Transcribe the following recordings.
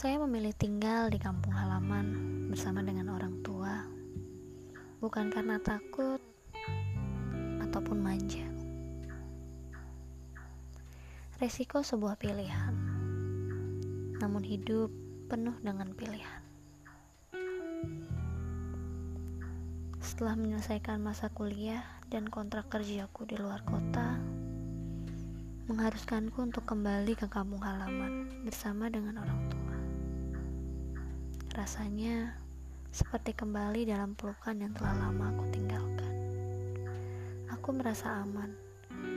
Saya memilih tinggal di kampung halaman bersama dengan orang tua, bukan karena takut ataupun manja. Resiko sebuah pilihan, namun hidup penuh dengan pilihan. Setelah menyelesaikan masa kuliah dan kontrak kerjaku di luar kota, mengharuskanku untuk kembali ke kampung halaman bersama dengan orang tua. Rasanya seperti kembali dalam pelukan yang telah lama aku tinggalkan. Aku merasa aman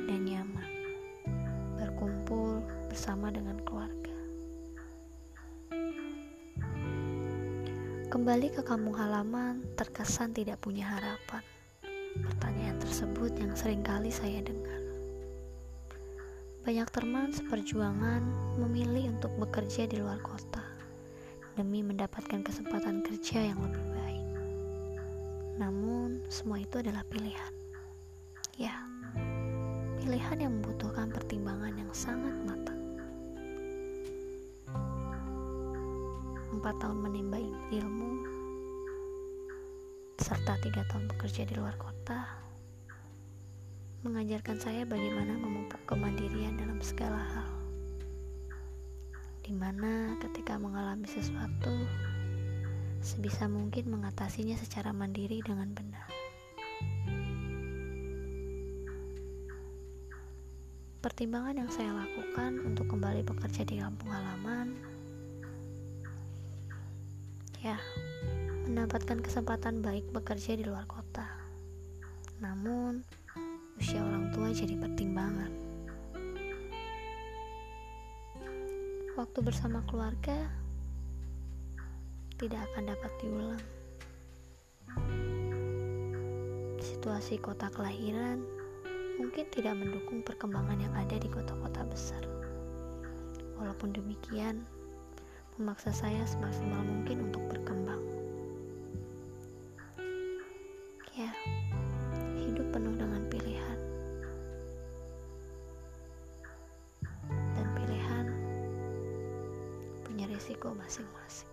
dan nyaman berkumpul bersama dengan keluarga. Kembali ke kampung halaman terkesan tidak punya harapan. Pertanyaan tersebut yang sering kali saya dengar. Banyak teman seperjuangan memilih untuk bekerja di luar kota demi mendapatkan kesempatan kerja yang lebih baik. Namun, semua itu adalah pilihan. Ya, pilihan yang membutuhkan pertimbangan yang sangat matang. Empat tahun menimba ilmu, serta tiga tahun bekerja di luar kota, mengajarkan saya bagaimana memupuk kemandirian dalam segala hal di mana ketika mengalami sesuatu, sebisa mungkin mengatasinya secara mandiri dengan benar. Pertimbangan yang saya lakukan untuk kembali bekerja di kampung halaman, ya, mendapatkan kesempatan baik bekerja di luar kota. Namun, usia orang tua jadi pertimbangan. Waktu bersama keluarga tidak akan dapat diulang. Situasi kota kelahiran mungkin tidak mendukung perkembangan yang ada di kota-kota besar. Walaupun demikian, memaksa saya semaksimal mungkin untuk berkembang. Ya, hidup penuh dengan resiko masing-masing.